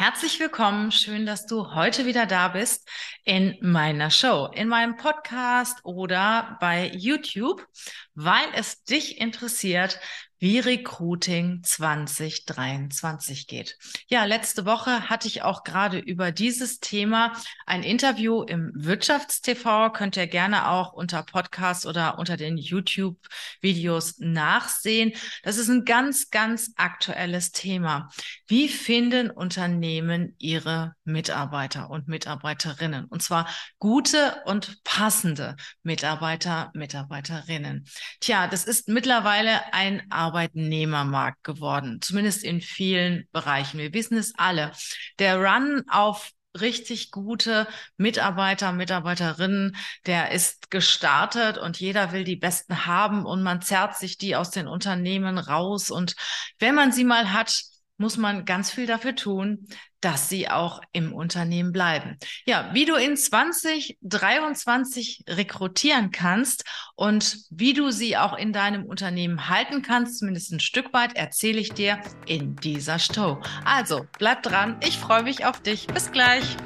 Herzlich willkommen, schön, dass du heute wieder da bist in meiner Show, in meinem Podcast oder bei YouTube, weil es dich interessiert, wie Recruiting 2023 geht. Ja, letzte Woche hatte ich auch gerade über dieses Thema ein Interview im Wirtschaftstv. Könnt ihr gerne auch unter Podcast oder unter den YouTube-Videos nachsehen. Das ist ein ganz, ganz aktuelles Thema. Wie finden Unternehmen ihre Mitarbeiter und Mitarbeiterinnen? Und zwar gute und passende Mitarbeiter, Mitarbeiterinnen. Tja, das ist mittlerweile ein Arbeitnehmermarkt geworden, zumindest in vielen Bereichen. Wir wissen es alle. Der Run auf richtig gute Mitarbeiter, Mitarbeiterinnen, der ist gestartet und jeder will die besten haben und man zerrt sich die aus den Unternehmen raus. Und wenn man sie mal hat, muss man ganz viel dafür tun, dass sie auch im Unternehmen bleiben. Ja, wie du in 2023 rekrutieren kannst und wie du sie auch in deinem Unternehmen halten kannst, zumindest ein Stück weit, erzähle ich dir in dieser Show. Also, bleib dran. Ich freue mich auf dich. Bis gleich.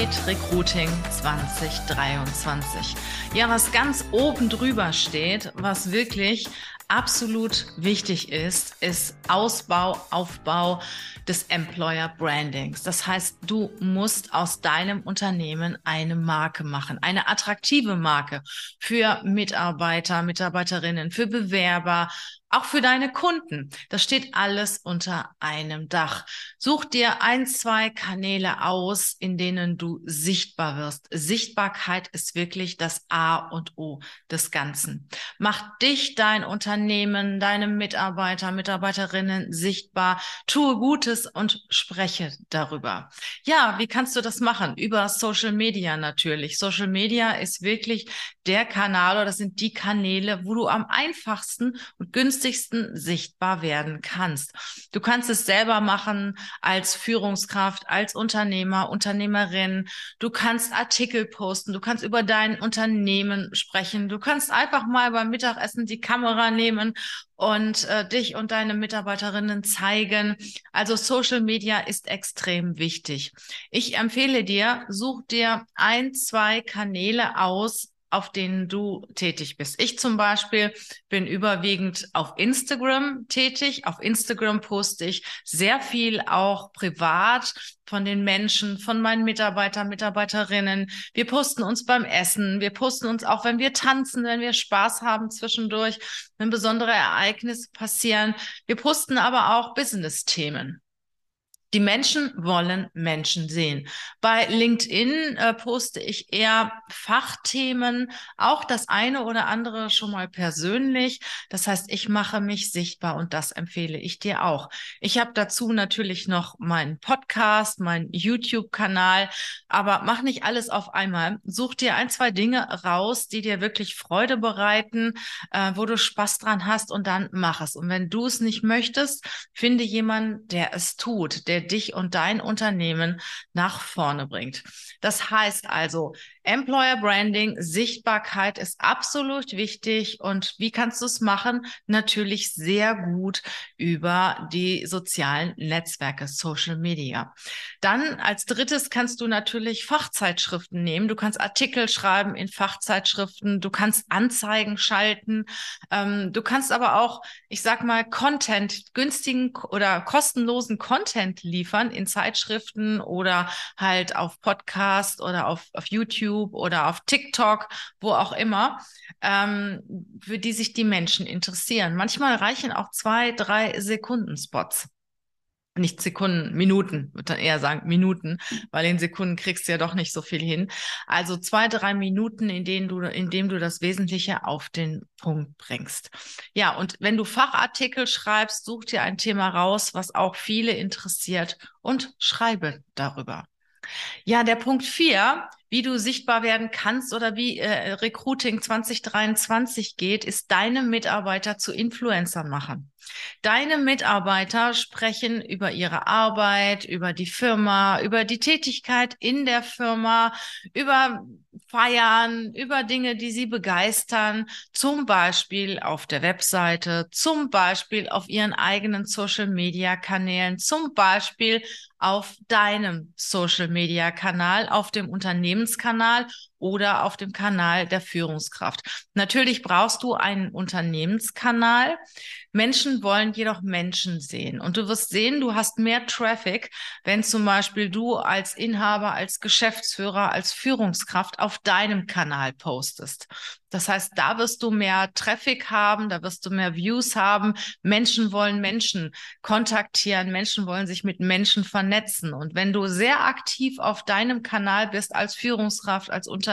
Geht Recruiting 2023? Ja, was ganz oben drüber steht, was wirklich absolut wichtig ist, ist Ausbau, Aufbau des Employer Brandings. Das heißt, du musst aus deinem Unternehmen eine Marke machen, eine attraktive Marke für Mitarbeiter, Mitarbeiterinnen, für Bewerber, auch für deine Kunden. Das steht alles unter einem Dach. Such dir ein, zwei Kanäle aus, in denen du sichtbar wirst. Sichtbarkeit ist wirklich das A und O des Ganzen. Mach dich, dein Unternehmen, deine Mitarbeiter, Mitarbeiterinnen sichtbar. Tue Gutes und spreche darüber. Ja, wie kannst du das machen? Über Social Media natürlich. Social Media ist wirklich der Kanal oder das sind die Kanäle, wo du am einfachsten und günstigsten sichtbar werden kannst. Du kannst es selber machen als Führungskraft, als Unternehmer, Unternehmerin. Du kannst Artikel posten, du kannst über dein Unternehmen sprechen. Du kannst einfach mal beim Mittagessen die Kamera nehmen und äh, dich und deine Mitarbeiterinnen zeigen. Also Social Media ist extrem wichtig. Ich empfehle dir, such dir ein, zwei Kanäle aus, auf denen du tätig bist. Ich zum Beispiel bin überwiegend auf Instagram tätig. Auf Instagram poste ich sehr viel auch privat von den Menschen, von meinen Mitarbeitern, Mitarbeiterinnen. Wir posten uns beim Essen. Wir posten uns auch, wenn wir tanzen, wenn wir Spaß haben zwischendurch, wenn besondere Ereignisse passieren. Wir posten aber auch Business-Themen. Die Menschen wollen Menschen sehen. Bei LinkedIn äh, poste ich eher Fachthemen, auch das eine oder andere schon mal persönlich. Das heißt, ich mache mich sichtbar und das empfehle ich dir auch. Ich habe dazu natürlich noch meinen Podcast, meinen YouTube-Kanal, aber mach nicht alles auf einmal. Such dir ein, zwei Dinge raus, die dir wirklich Freude bereiten, äh, wo du Spaß dran hast und dann mach es. Und wenn du es nicht möchtest, finde jemanden, der es tut, der dich und dein Unternehmen nach vorne bringt. Das heißt also, Employer Branding, Sichtbarkeit ist absolut wichtig. Und wie kannst du es machen? Natürlich sehr gut über die sozialen Netzwerke, Social Media. Dann als drittes kannst du natürlich Fachzeitschriften nehmen. Du kannst Artikel schreiben in Fachzeitschriften. Du kannst Anzeigen schalten. Ähm, du kannst aber auch, ich sag mal, Content, günstigen oder kostenlosen Content liefern in Zeitschriften oder halt auf Podcast oder auf, auf YouTube YouTube oder auf TikTok, wo auch immer, ähm, für die sich die Menschen interessieren. Manchmal reichen auch zwei, drei Sekunden Spots nicht Sekunden, Minuten, würde dann eher sagen Minuten, weil in Sekunden kriegst du ja doch nicht so viel hin. Also zwei, drei Minuten, in denen du, in dem du das Wesentliche auf den Punkt bringst. Ja, und wenn du Fachartikel schreibst, such dir ein Thema raus, was auch viele interessiert und schreibe darüber. Ja, der Punkt vier, wie du sichtbar werden kannst oder wie äh, Recruiting 2023 geht, ist deine Mitarbeiter zu Influencern machen. Deine Mitarbeiter sprechen über ihre Arbeit, über die Firma, über die Tätigkeit in der Firma, über Feiern, über Dinge, die sie begeistern, zum Beispiel auf der Webseite, zum Beispiel auf ihren eigenen Social-Media-Kanälen, zum Beispiel auf deinem Social-Media-Kanal, auf dem Unternehmenskanal oder auf dem Kanal der Führungskraft. Natürlich brauchst du einen Unternehmenskanal. Menschen wollen jedoch Menschen sehen. Und du wirst sehen, du hast mehr Traffic, wenn zum Beispiel du als Inhaber, als Geschäftsführer, als Führungskraft auf deinem Kanal postest. Das heißt, da wirst du mehr Traffic haben, da wirst du mehr Views haben. Menschen wollen Menschen kontaktieren, Menschen wollen sich mit Menschen vernetzen. Und wenn du sehr aktiv auf deinem Kanal bist als Führungskraft, als Unternehmer,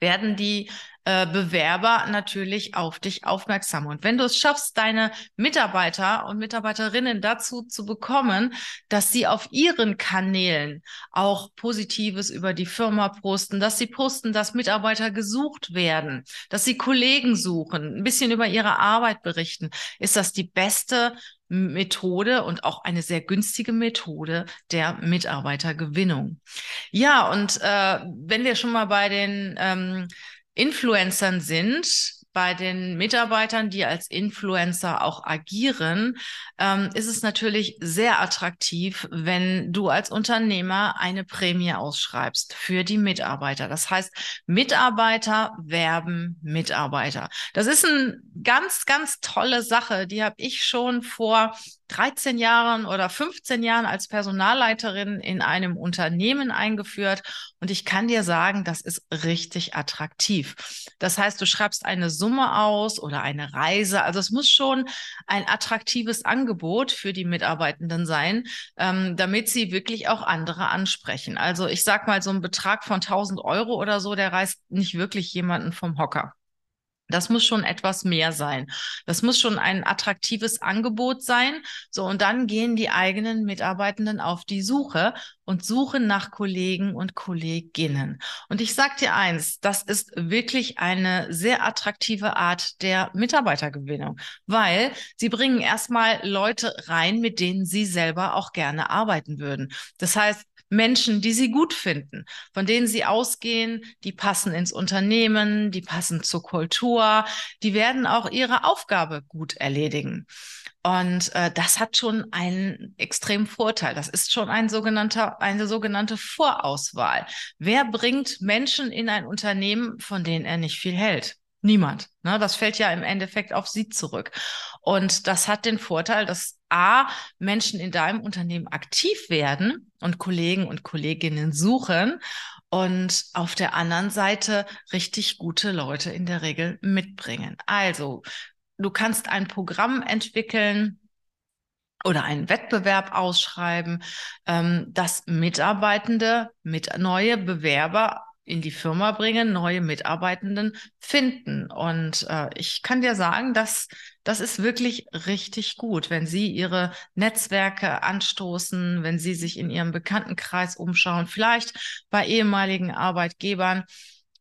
werden die äh, Bewerber natürlich auf dich aufmerksam. Und wenn du es schaffst, deine Mitarbeiter und Mitarbeiterinnen dazu zu bekommen, dass sie auf ihren Kanälen auch Positives über die Firma posten, dass sie posten, dass Mitarbeiter gesucht werden, dass sie Kollegen suchen, ein bisschen über ihre Arbeit berichten, ist das die beste Methode und auch eine sehr günstige Methode der Mitarbeitergewinnung. Ja, und äh, wenn wir schon mal bei den ähm, Influencern sind, bei den Mitarbeitern, die als Influencer auch agieren, ähm, ist es natürlich sehr attraktiv, wenn du als Unternehmer eine Prämie ausschreibst für die Mitarbeiter. Das heißt, Mitarbeiter werben Mitarbeiter. Das ist eine ganz, ganz tolle Sache. Die habe ich schon vor 13 Jahren oder 15 Jahren als Personalleiterin in einem Unternehmen eingeführt und ich kann dir sagen, das ist richtig attraktiv. Das heißt, du schreibst eine Summe aus oder eine Reise. Also es muss schon ein attraktives Angebot für die Mitarbeitenden sein, ähm, damit sie wirklich auch andere ansprechen. Also ich sag mal, so ein Betrag von 1000 Euro oder so, der reißt nicht wirklich jemanden vom Hocker. Das muss schon etwas mehr sein. Das muss schon ein attraktives Angebot sein. So, und dann gehen die eigenen Mitarbeitenden auf die Suche und suchen nach Kollegen und Kolleginnen. Und ich sage dir eins, das ist wirklich eine sehr attraktive Art der Mitarbeitergewinnung, weil sie bringen erstmal Leute rein, mit denen sie selber auch gerne arbeiten würden. Das heißt, Menschen, die sie gut finden, von denen sie ausgehen, die passen ins Unternehmen, die passen zur Kultur, die werden auch ihre Aufgabe gut erledigen. Und äh, das hat schon einen extremen Vorteil. Das ist schon ein sogenannter, eine sogenannte Vorauswahl. Wer bringt Menschen in ein Unternehmen, von denen er nicht viel hält? Niemand. Ne? Das fällt ja im Endeffekt auf sie zurück. Und das hat den Vorteil, dass A, Menschen in deinem Unternehmen aktiv werden und Kollegen und Kolleginnen suchen und auf der anderen Seite richtig gute Leute in der Regel mitbringen. Also, du kannst ein Programm entwickeln, oder einen Wettbewerb ausschreiben, ähm, dass Mitarbeitende mit neue Bewerber in die Firma bringen, neue Mitarbeitenden finden. Und äh, ich kann dir sagen, dass das ist wirklich richtig gut, wenn Sie Ihre Netzwerke anstoßen, wenn Sie sich in Ihrem Bekanntenkreis umschauen, vielleicht bei ehemaligen Arbeitgebern.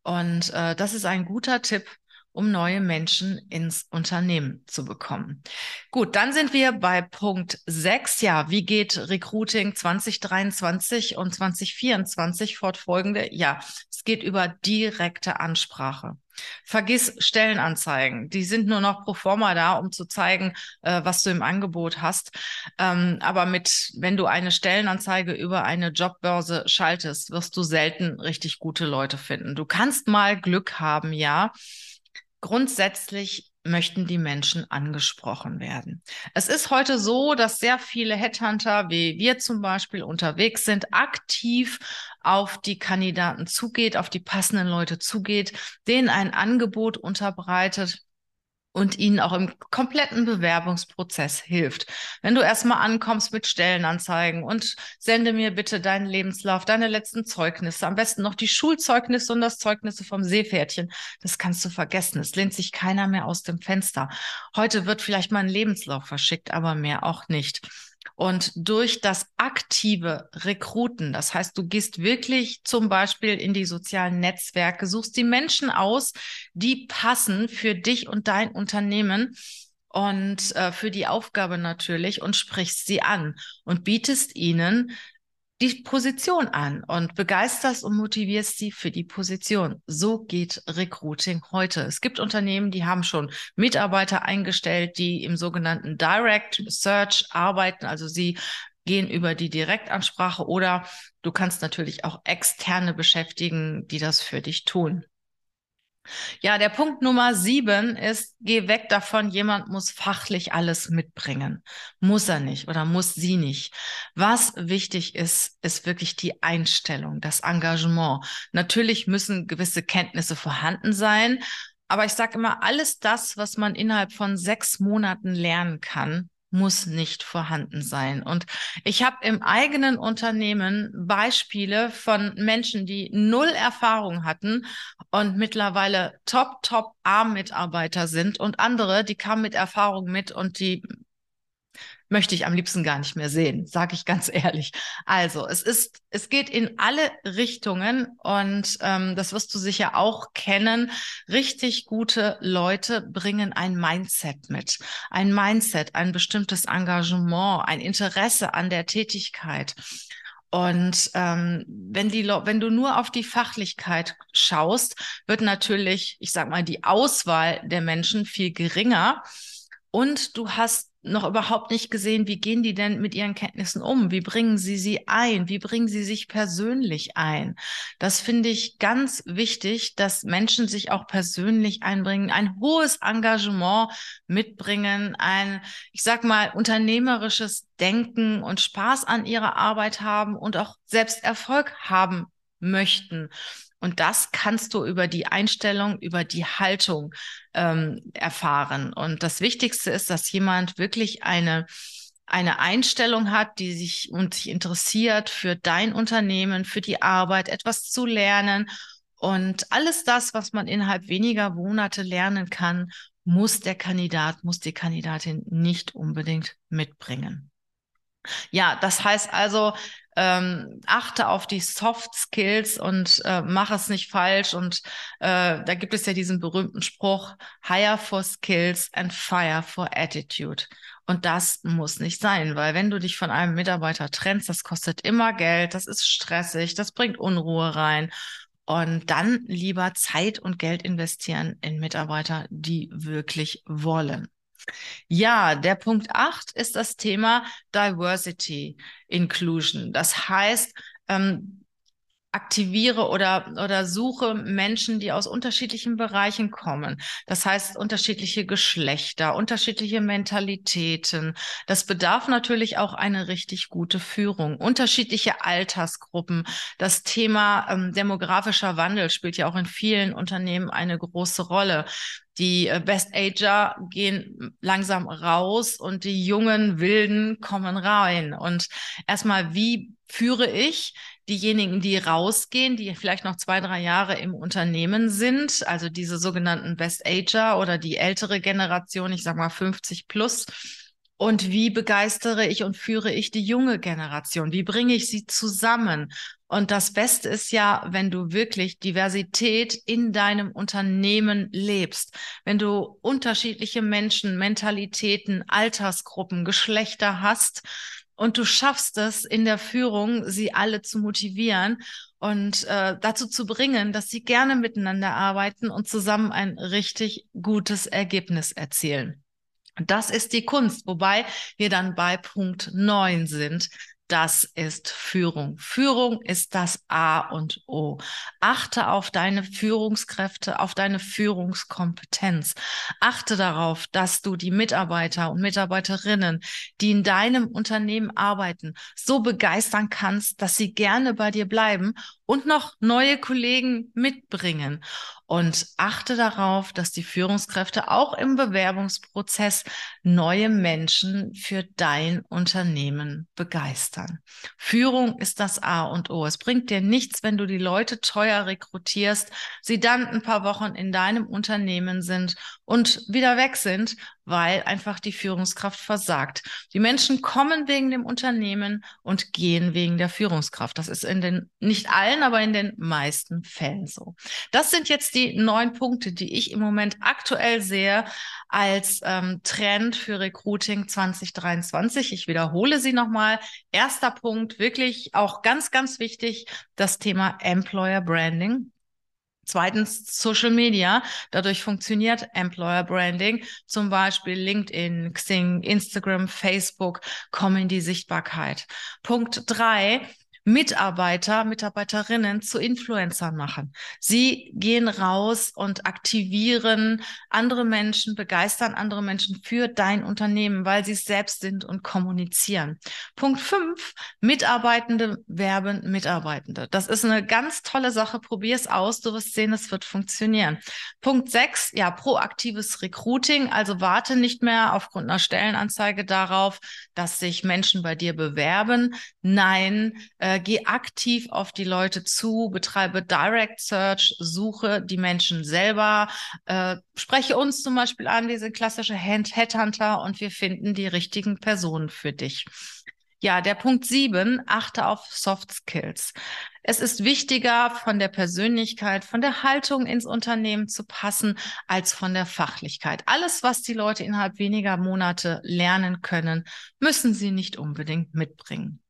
Und äh, das ist ein guter Tipp, um neue Menschen ins Unternehmen zu bekommen. Gut, dann sind wir bei Punkt 6. Ja, wie geht Recruiting 2023 und 2024 fortfolgende? Ja, es geht über direkte Ansprache. Vergiss Stellenanzeigen. Die sind nur noch pro forma da, um zu zeigen, äh, was du im Angebot hast. Ähm, aber mit, wenn du eine Stellenanzeige über eine Jobbörse schaltest, wirst du selten richtig gute Leute finden. Du kannst mal Glück haben, ja. Grundsätzlich möchten die Menschen angesprochen werden. Es ist heute so, dass sehr viele Headhunter, wie wir zum Beispiel, unterwegs sind, aktiv auf die Kandidaten zugeht, auf die passenden Leute zugeht, denen ein Angebot unterbreitet und ihnen auch im kompletten Bewerbungsprozess hilft. Wenn du erstmal ankommst mit Stellenanzeigen und sende mir bitte deinen Lebenslauf, deine letzten Zeugnisse, am besten noch die Schulzeugnisse und das Zeugnisse vom Seepferdchen, das kannst du vergessen. Es lehnt sich keiner mehr aus dem Fenster. Heute wird vielleicht mal ein Lebenslauf verschickt, aber mehr auch nicht. Und durch das aktive Rekruten, das heißt, du gehst wirklich zum Beispiel in die sozialen Netzwerke, suchst die Menschen aus, die passen für dich und dein Unternehmen und äh, für die Aufgabe natürlich und sprichst sie an und bietest ihnen die Position an und begeisterst und motivierst sie für die Position. So geht Recruiting heute. Es gibt Unternehmen, die haben schon Mitarbeiter eingestellt, die im sogenannten Direct Search arbeiten. Also sie gehen über die Direktansprache oder du kannst natürlich auch externe beschäftigen, die das für dich tun. Ja, der Punkt Nummer sieben ist, geh weg davon, jemand muss fachlich alles mitbringen. Muss er nicht oder muss sie nicht. Was wichtig ist, ist wirklich die Einstellung, das Engagement. Natürlich müssen gewisse Kenntnisse vorhanden sein, aber ich sage immer, alles das, was man innerhalb von sechs Monaten lernen kann, muss nicht vorhanden sein. Und ich habe im eigenen Unternehmen Beispiele von Menschen, die null Erfahrung hatten und mittlerweile top, top A-Mitarbeiter sind und andere, die kamen mit Erfahrung mit und die möchte ich am liebsten gar nicht mehr sehen, sage ich ganz ehrlich. Also es ist, es geht in alle Richtungen und ähm, das wirst du sicher auch kennen. Richtig gute Leute bringen ein Mindset mit, ein Mindset, ein bestimmtes Engagement, ein Interesse an der Tätigkeit. Und ähm, wenn die, wenn du nur auf die Fachlichkeit schaust, wird natürlich, ich sag mal, die Auswahl der Menschen viel geringer. Und du hast noch überhaupt nicht gesehen, wie gehen die denn mit ihren Kenntnissen um? Wie bringen sie sie ein? Wie bringen sie sich persönlich ein? Das finde ich ganz wichtig, dass Menschen sich auch persönlich einbringen, ein hohes Engagement mitbringen, ein, ich sag mal, unternehmerisches Denken und Spaß an ihrer Arbeit haben und auch selbst Erfolg haben möchten. Und das kannst du über die Einstellung, über die Haltung ähm, erfahren. Und das Wichtigste ist, dass jemand wirklich eine eine Einstellung hat, die sich und sich interessiert für dein Unternehmen, für die Arbeit, etwas zu lernen. Und alles das, was man innerhalb weniger Monate lernen kann, muss der Kandidat, muss die Kandidatin nicht unbedingt mitbringen. Ja, das heißt also, ähm, achte auf die Soft Skills und äh, mach es nicht falsch. Und äh, da gibt es ja diesen berühmten Spruch, hire for skills and fire for attitude. Und das muss nicht sein, weil wenn du dich von einem Mitarbeiter trennst, das kostet immer Geld, das ist stressig, das bringt Unruhe rein. Und dann lieber Zeit und Geld investieren in Mitarbeiter, die wirklich wollen. Ja, der Punkt 8 ist das Thema Diversity Inclusion. Das heißt, ähm, aktiviere oder, oder suche Menschen, die aus unterschiedlichen Bereichen kommen. Das heißt, unterschiedliche Geschlechter, unterschiedliche Mentalitäten. Das bedarf natürlich auch eine richtig gute Führung. Unterschiedliche Altersgruppen. Das Thema ähm, demografischer Wandel spielt ja auch in vielen Unternehmen eine große Rolle. Die äh, Best Ager gehen langsam raus und die jungen Wilden kommen rein. Und erstmal, wie führe ich diejenigen, die rausgehen, die vielleicht noch zwei, drei Jahre im Unternehmen sind, also diese sogenannten Best Ager oder die ältere Generation, ich sag mal 50 plus. Und wie begeistere ich und führe ich die junge Generation? Wie bringe ich sie zusammen? Und das Beste ist ja, wenn du wirklich Diversität in deinem Unternehmen lebst, wenn du unterschiedliche Menschen, Mentalitäten, Altersgruppen, Geschlechter hast und du schaffst es in der Führung, sie alle zu motivieren und äh, dazu zu bringen, dass sie gerne miteinander arbeiten und zusammen ein richtig gutes Ergebnis erzielen. Das ist die Kunst, wobei wir dann bei Punkt neun sind. Das ist Führung. Führung ist das A und O. Achte auf deine Führungskräfte, auf deine Führungskompetenz. Achte darauf, dass du die Mitarbeiter und Mitarbeiterinnen, die in deinem Unternehmen arbeiten, so begeistern kannst, dass sie gerne bei dir bleiben und noch neue Kollegen mitbringen. Und achte darauf, dass die Führungskräfte auch im Bewerbungsprozess neue Menschen für dein Unternehmen begeistern. Führung ist das A und O. Es bringt dir nichts, wenn du die Leute teuer rekrutierst, sie dann ein paar Wochen in deinem Unternehmen sind und wieder weg sind, weil einfach die Führungskraft versagt. Die Menschen kommen wegen dem Unternehmen und gehen wegen der Führungskraft. Das ist in den, nicht allen, aber in den meisten Fällen so. Das sind jetzt die neun Punkte, die ich im Moment aktuell sehe als ähm, Trend für Recruiting 2023. Ich wiederhole sie nochmal. Erster Punkt, wirklich auch ganz, ganz wichtig, das Thema Employer Branding. Zweitens Social Media. Dadurch funktioniert Employer Branding. Zum Beispiel LinkedIn, Xing, Instagram, Facebook kommen in die Sichtbarkeit. Punkt drei Mitarbeiter, Mitarbeiterinnen zu Influencern machen. Sie gehen raus und aktivieren andere Menschen, begeistern andere Menschen für dein Unternehmen, weil sie es selbst sind und kommunizieren. Punkt fünf: Mitarbeitende werben Mitarbeitende. Das ist eine ganz tolle Sache. Probier es aus. Du wirst sehen, es wird funktionieren. Punkt sechs: ja, proaktives Recruiting. Also warte nicht mehr aufgrund einer Stellenanzeige darauf, dass sich Menschen bei dir bewerben. Nein, äh, äh, geh aktiv auf die Leute zu, betreibe Direct Search, suche die Menschen selber, äh, spreche uns zum Beispiel an, wir sind klassische Headhunter und wir finden die richtigen Personen für dich. Ja, der Punkt sieben, achte auf Soft Skills. Es ist wichtiger, von der Persönlichkeit, von der Haltung ins Unternehmen zu passen, als von der Fachlichkeit. Alles, was die Leute innerhalb weniger Monate lernen können, müssen sie nicht unbedingt mitbringen.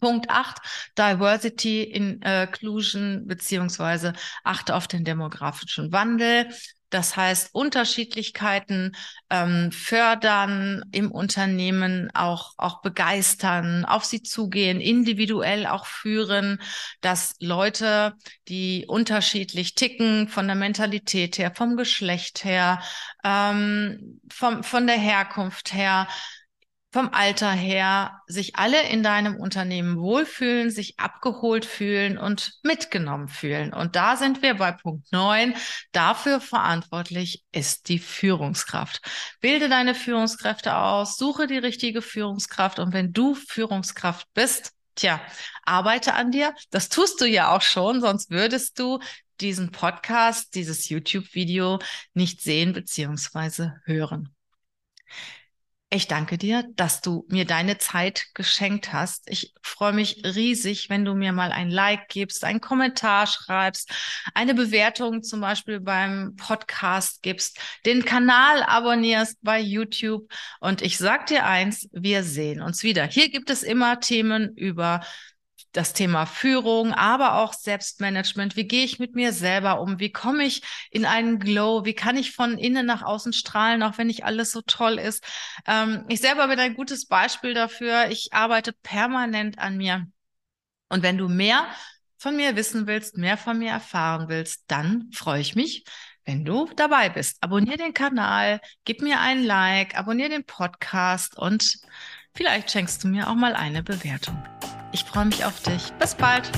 Punkt 8, Diversity, Inclusion, beziehungsweise achte auf den demografischen Wandel. Das heißt, Unterschiedlichkeiten ähm, fördern im Unternehmen, auch, auch begeistern, auf sie zugehen, individuell auch führen, dass Leute, die unterschiedlich ticken, von der Mentalität her, vom Geschlecht her, ähm, vom, von der Herkunft her, vom Alter her sich alle in deinem Unternehmen wohlfühlen, sich abgeholt fühlen und mitgenommen fühlen. Und da sind wir bei Punkt neun. Dafür verantwortlich ist die Führungskraft. Bilde deine Führungskräfte aus, suche die richtige Führungskraft. Und wenn du Führungskraft bist, tja, arbeite an dir. Das tust du ja auch schon, sonst würdest du diesen Podcast, dieses YouTube-Video nicht sehen beziehungsweise hören. Ich danke dir, dass du mir deine Zeit geschenkt hast. Ich freue mich riesig, wenn du mir mal ein Like gibst, einen Kommentar schreibst, eine Bewertung zum Beispiel beim Podcast gibst, den Kanal abonnierst bei YouTube. Und ich sag dir eins, wir sehen uns wieder. Hier gibt es immer Themen über das Thema Führung, aber auch Selbstmanagement. Wie gehe ich mit mir selber um? Wie komme ich in einen Glow? Wie kann ich von innen nach außen strahlen, auch wenn nicht alles so toll ist? Ähm, ich selber bin ein gutes Beispiel dafür. Ich arbeite permanent an mir. Und wenn du mehr von mir wissen willst, mehr von mir erfahren willst, dann freue ich mich, wenn du dabei bist. Abonnier den Kanal, gib mir ein Like, abonnier den Podcast und vielleicht schenkst du mir auch mal eine Bewertung. Ich freue mich auf dich. Bis bald.